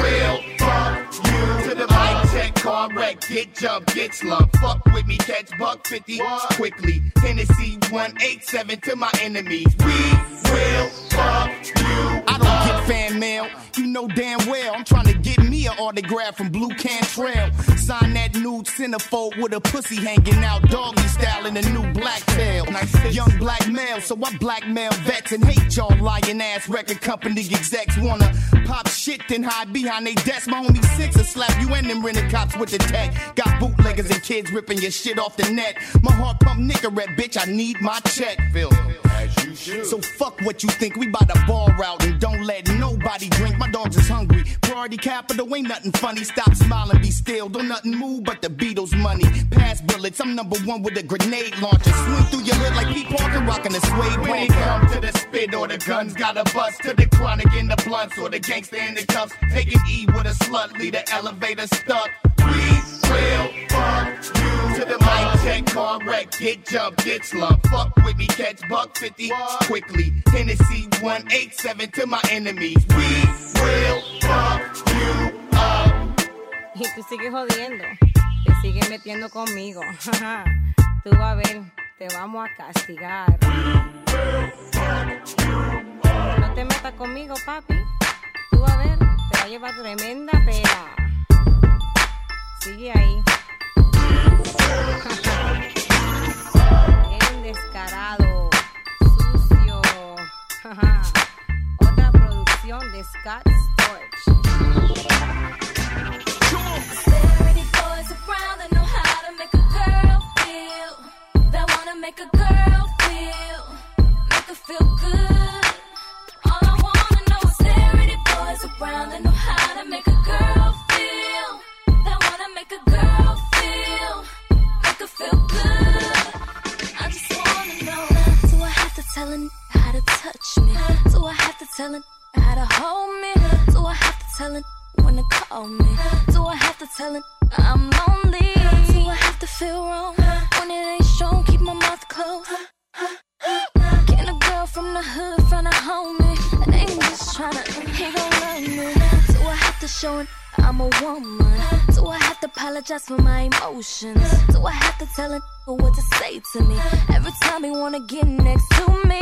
Will fuck you to the mic check, car wreck, get jumped, get slumped. Fuck with me, catch buck 50 quickly. Hennessy 187 to my enemies. We will fuck you. I don't get fan mail. You know damn well I'm trying to get me an autograph from Blu Cantrell. Sign that nude centerfold with a pussy hanging out, doggy style in a new black tail. Young black male, so I blackmail vets and hate y'all lying ass record company execs. Wanna pop shit, then hide behind they desk. My homie six will slap you and them rented cops with the tech. Got bootleggers and kids ripping your shit off the net. My heart pump Nicorette, bitch, I need my check. Phil. So fuck what you think, we bout to ball out and don't let nobody drink. My dogs is hungry. Priority Capitol ain't nothing funny. Stop smiling, be still. Don't nothing move but the Beatles money. Pass bullets, I'm number one with a grenade launcher. Swing through your hood like Pete Parker rocking a suede When it bunker. come to the spit or the guns, got a bust to the chronic in the blunts or the gangster in the cuffs. Taking E with a slut, lead the elevator stuck. We will fuck you to the mic check, car wreck, get jumped, get slumped. Fuck with me, catch buck 50 quickly. Hennessy 187 to my enemies. We will fuck you up. Y tú sigues jodiendo. Te sigues metiendo conmigo. [LAUGHS] tú vas a ver, te vamos a castigar. No te metas conmigo, papi. Tú vas a ver, te va a llevar tremenda pela. Sigue ahí. [LAUGHS] Bien descarado. Sucio. [LAUGHS] Otra producción de Scott Storch. Make a girl feel. Make her feel good. All I wanna know is there any boys around that know I have to hold me? Do I have to tell him when to call me? Do I have to tell him I'm lonely? Do I have to feel wrong when it ain't shown? Keep my mouth closed. Can a girl from the hood find a homie ain't just tryna he gon' love me? Do I have to show him I'm a woman? Apologize for my emotions? Do I have to tell him what to say to me every time he wanna get next to me?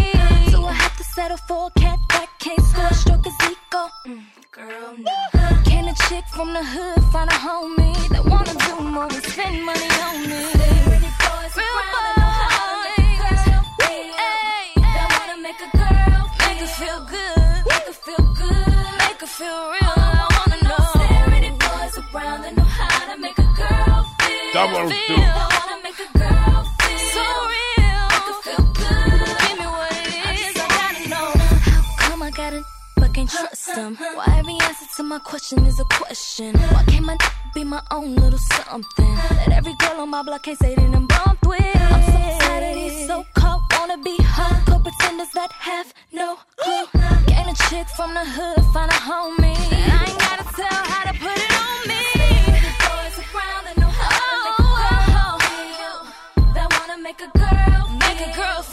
Do I have to settle for a cat that can't score a stroke as ego? Mm, girl, no. Can a chick from the hood find a homie that wanna do more than spend money on me? Real boys, but can't trust him? Why every answer to my question is a question? Why can't my be my own little something that every girl on my block can't say that I'm bumped with? I'm so tired of these so-called wanna be hardcore pretenders that have no clue. Can a chick from the hood find a homie? that I ain't gotta tell how to put it on me. Make a girl make a girl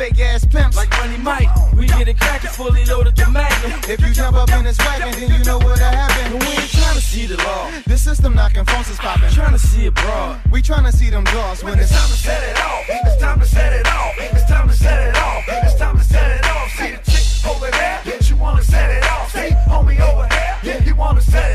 fake ass pimps like Money Mike. We get it crackin' fully loaded the magnum. If you jump up in this wagon, then you know what'll happen. We ain't trying to see the law. The system knocking phones is popping. Trying to see it broad. We trying to see them doors when it's time to set it off. It's time to set it off. It's time to set it off. It's time to set it off. See the chick over there? Yeah, you wanna set it off. See homie over here? Yeah, you wanna set it off.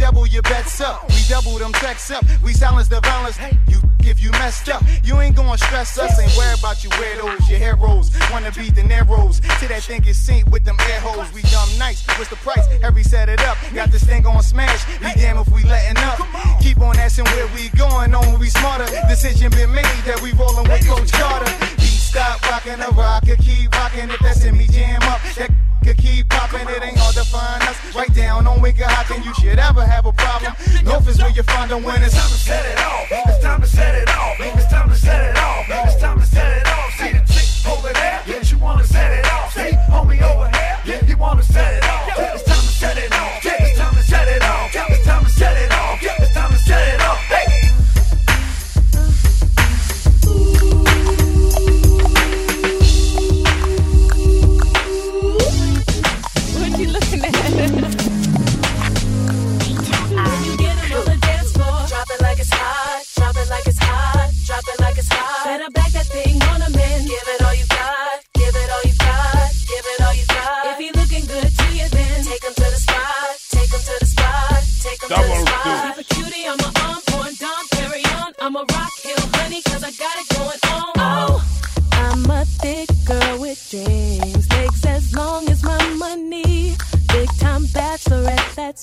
Double your bets up. We double them checks up. We silence the violence. You if you messed up, you ain't gonna stress us. Ain't worry about you weirdos, your heroes. Wanna be the Neros. To that thing is synced with them air holes. We dumb nice. What's the price? Every set it up. Got this thing on smash. Be damn if we letting up. Keep on asking where we going on. We smarter. Decision been made that we rolling with Coach Carter. Stop rocking a rocket. Keep rocking. If that's in me, jam up. That could keep popping. It ain't hard to find us. Right down on Wicked Hot, and you should ever have a problem. North is where you find them when it's time to set it off. It's time to set it off. It's time to set it off. It's time to set it off. See the chick over there? Yeah, you wanna set it off. See homie over here? Yeah, you wanna set it off.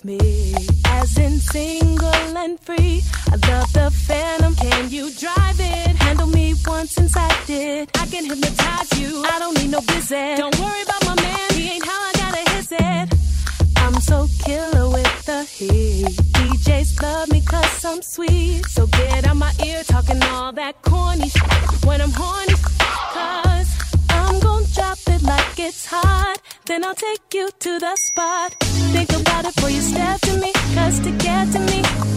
Me. As in single and free. I love the phantom. Can you drive it? Handle me once inside it. I can hypnotize you. I don't need no visit. Don't worry about my man. He ain't how I gotta his it. I'm so killer with the heat. DJs love me cause I'm sweet. So get out my ear talking all that corny shit when I'm horny. Cause I'm gon' drop it like it's hot. Then I'll take you to the spot. You step to me. Cause to get to me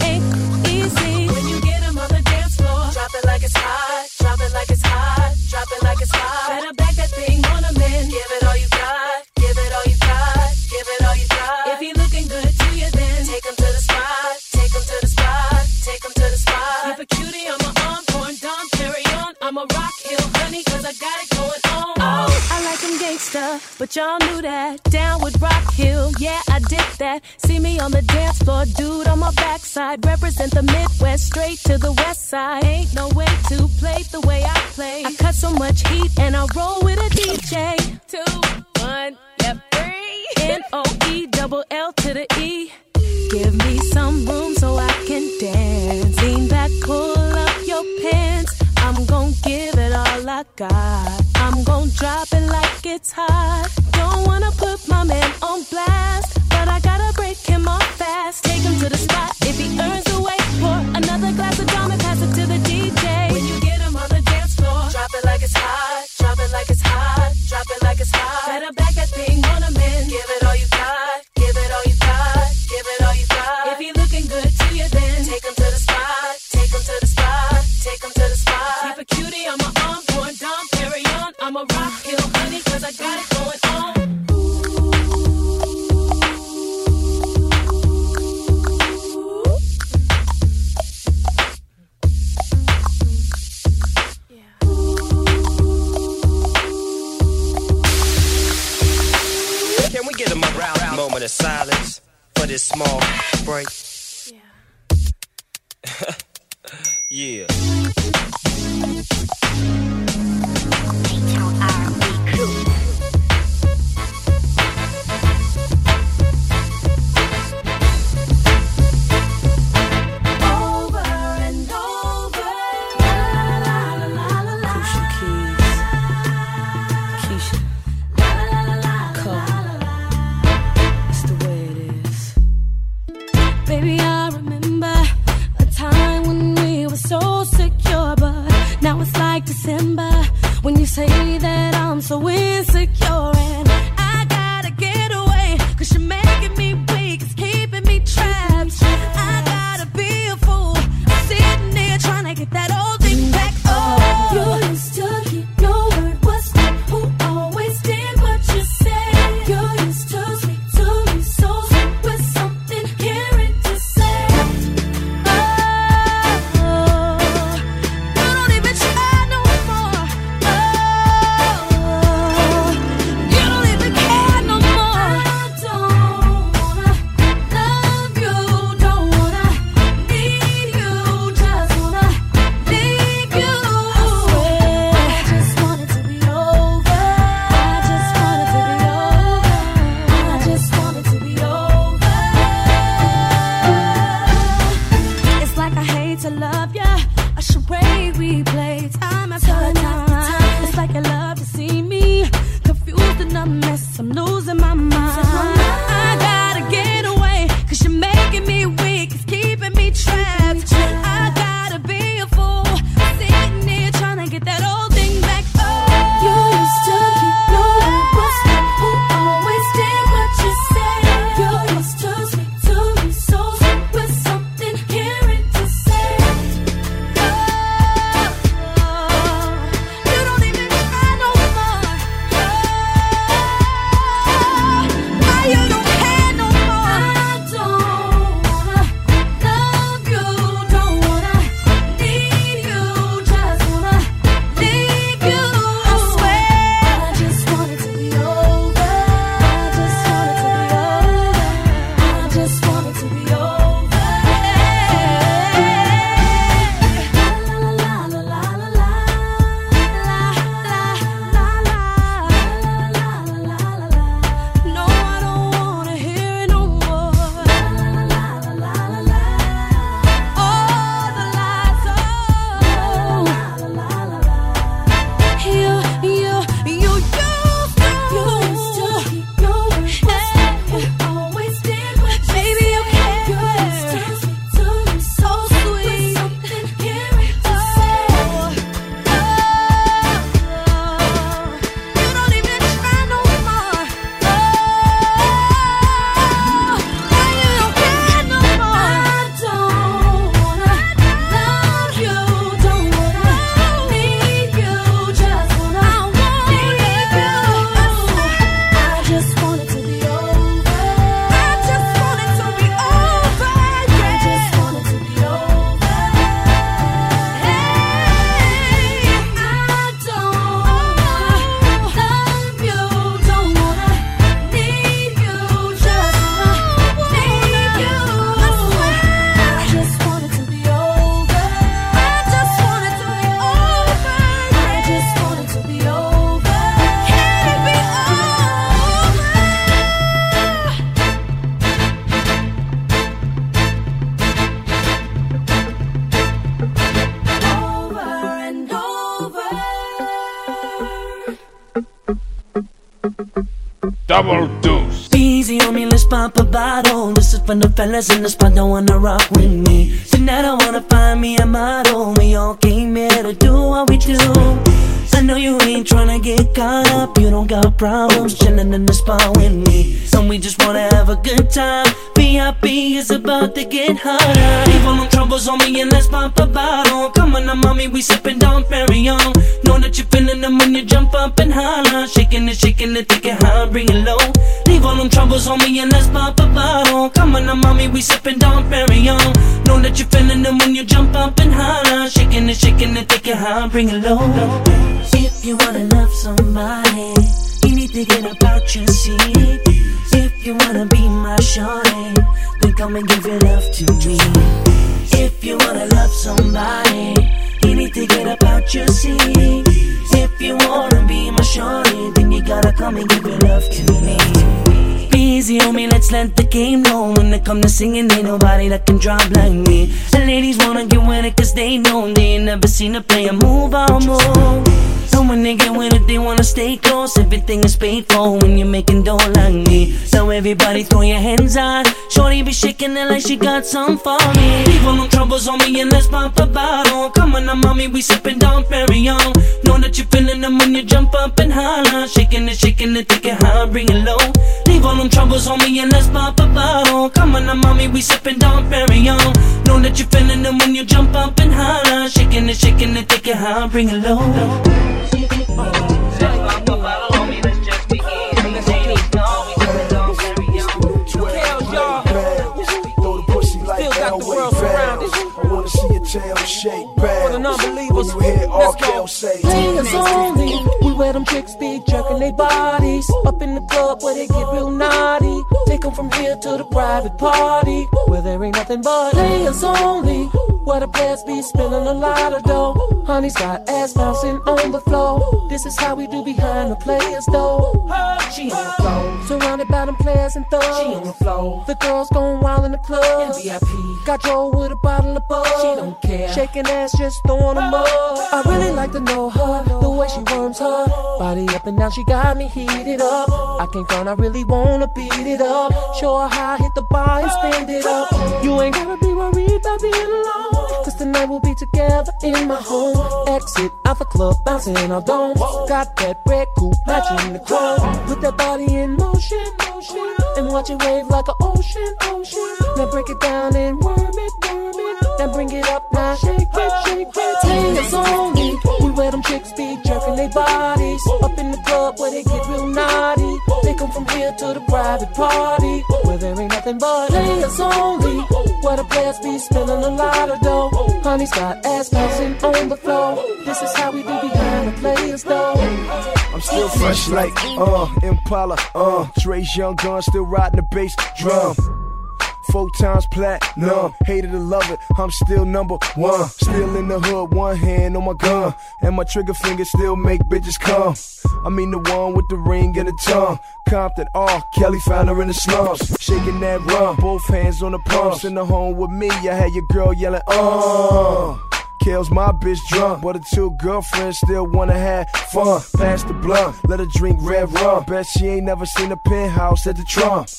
y'all knew that. Down with Rock Hill, yeah, I did that. See me on the dance floor, dude on my backside. Represent the Midwest, straight to the west side. Ain't no way to play the way I play. I cut so much heat and I roll with a DJ. Two, one, yep, three. N O E double L to the E. Give me some room so I can dance. Lean back, pull up your pants. I'm gon' give it all I got. I'm gon' drop it like it's hot. Don't wanna put my man on blast, but I gotta break him off fast. Take him to the spot if he earns the wait. Pour another glass of and pass it to the DJ. When you get him on the dance floor, drop it like it's hot. Drop it like it's hot. Drop it like it's hot. Better silence for this small break. Yeah. [LAUGHS] yeah. December when you say that I'm so insecure and the fellas in the spot don't wanna rock with me. Tonight I wanna find me a model. We all came here to do what we do. I know you ain't tryna get caught up. You don't got problems chilling in the spot with me. And we just wanna have a good time. VIP is about to get hotter. Leave all them troubles on me and let's pop a bottle. Come on now, mommy, we sippin' Dom Perignon. Know that you feelin' them when you jump up and holler. Shaking it, shaking it, take it high, bring it low. Leave all them troubles on me and let's pop a bottle. Come on now, mommy, we sippin' Dom Perignon. Know that you feelin' them when you jump up and holler. Shaking it, shaking it, take it high, bring it low. If you wanna love somebody you need to get about your seat. If you wanna be my shorty, then come and give your love to me. If you wanna love somebody, you need to get about your seat. If you wanna be my shorty, then you gotta come and give your love to me. Be easy on me, let's let the game know. When it come to singing, ain't nobody that can drop like me. The ladies wanna get with it cause they know they ain't never seen a player move on move. So when they get with it, they wanna stay close. Everything is paid for when you're making dough like me. So everybody throw your hands out. Shorty be shaking it like she got some for me. Leave all them troubles on me and let's pop a bottle. Come on now, mommy, we sipping down on. Know that you're feeling them when you jump up and holler. Shaking it, shaking it, take it high, bring it low. Leave all them troubles on me and let's pop a bottle. Come on now, mommy, we sipping down on. Know that you're feeling them when you jump up and holler. Shaking it, shaking it, take it high, bring it low. Still wanna see your tail shake back. For the non-believers, When you hear R. let's go. Kelly say, Players only. We where them chicks be jerking their bodies. Up in the club where they get real naughty. Take 'em from here to the private party. Where there ain't nothing but players only. Where the players be spending a lot of dough. Honey's got ass bouncing on the floor. This is how we do behind the players though. She on the floor. Surrounded by them players and thugs. She on the floor. The girls going wild in the club. VIP. Got Joe with a bottle of bug. She don't care. Shaking ass, just throwing them up. I really like to know her. The way she worms her body up and down. She got me heated up. I can't front. I really wanna beat it up. Show her how I hit the bar and spend it up. You ain't gotta be worried about being alone. Cause tonight we'll be together in my home. Exit out the club, bouncing our dome. Got that red coupe matching the chrome. Put that body in motion, motion. And watch it wave like an ocean, ocean. Now break it down and worm it, worm it. Then bring it up now. Shake it, shake it. Players only. We where them chicks be jerking their bodies. Up in the club where they get real naughty. They come from here to the private party. Where there ain't nothing but players only. Where the players be spending a lot of dough. Honey's got ass bouncing on the floor. This is how we do behind the players though. I'm still fresh like, uh, Impala, uh, Dre's young gun, still riding the bass drum. Four times platinum, hated to love it, I'm still number one. Still in the hood, one hand on my gun, and my trigger finger still make bitches come. I mean the one with the ring and the tongue. Compton, R. Kelly found her in the slums, shaking that rum, both hands on the pumps. In the home with me, I had your girl yelling, uh. Kale's my bitch drunk, uh. but her two girlfriends still wanna have fun. Uh. Pass the blunt, uh. let her drink red rum. Bet she ain't never seen a penthouse at the Trump.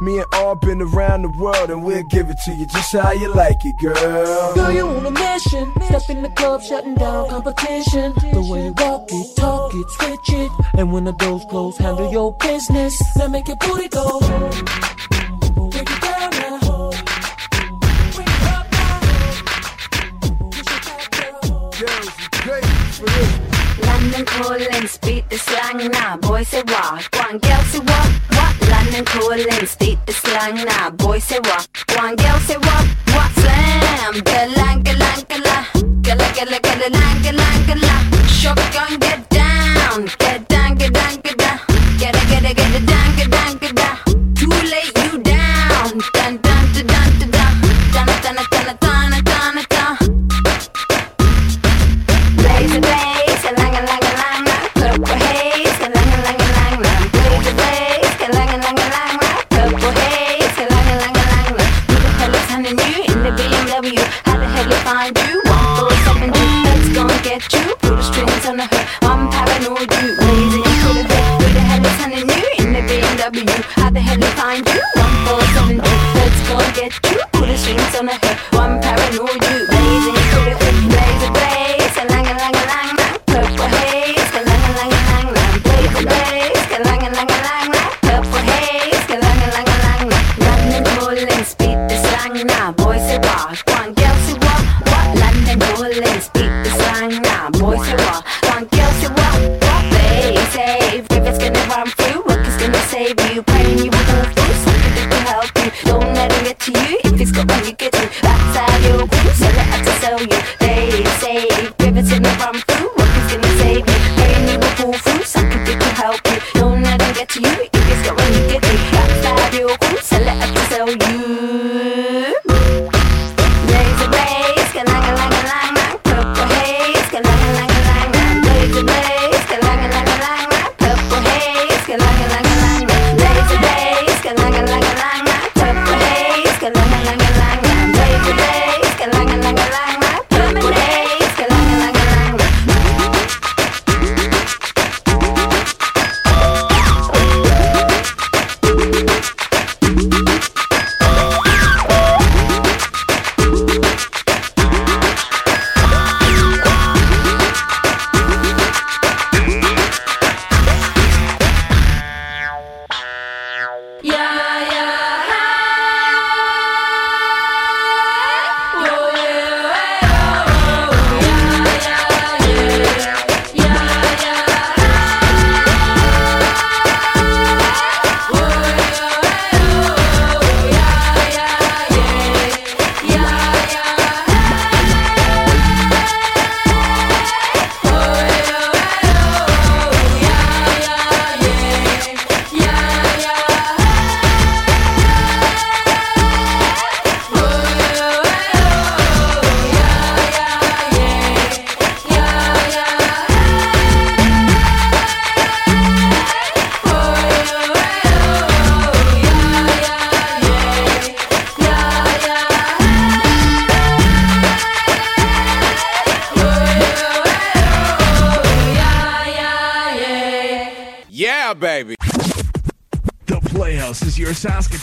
Me and all been around the world, and we'll give it to you just how you like it, girl. Girl, you on a mission. Step in the club, shutting down competition. The way you walk it, talk it, switch it. And when the doors close, handle your business. Now make your booty go. London calling, speak the slang now. Boy say what? One girl say what? What? London calling, speak the slang now. Boy say what? One girl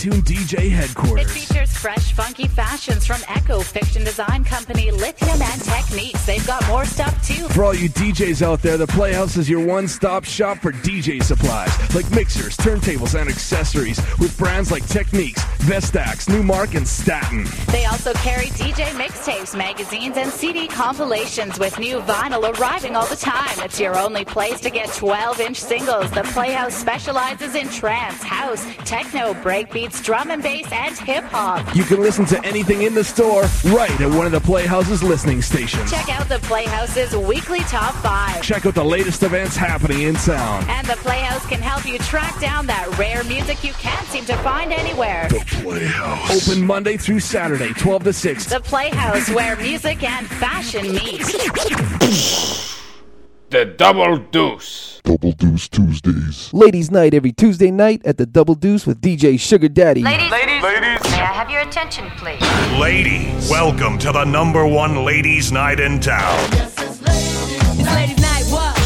your DJ you DJs out there, the Playhouse is your one-stop shop for DJ supplies, like mixers, turntables, and accessories, with brands like Technics, Vestax, Numark, and Stanton. They also carry DJ mixtapes, magazines, and CD compilations with new vinyl arriving all the time. It's your only place to get 12 inch singles. The Playhouse specializes in trance, house, techno, breakbeats, drum and bass, and hip hop. You can listen to anything in the store right at one of the Playhouse's listening stations. Check out the Playhouse's weekly top five. Check out the latest events happening in town. And the Playhouse can help you track down that rare music you can't seem to find anywhere. The Playhouse. Open Monday through Saturday, 12 to 6. The Playhouse, where music and fashion meet. The Double Deuce. Double Deuce Tuesdays. Ladies' Night every Tuesday night at the Double Deuce with DJ Sugar Daddy. Ladies, ladies, may I have your attention, please? Ladies, welcome to the number one ladies' night in town. It's ladies' night, what?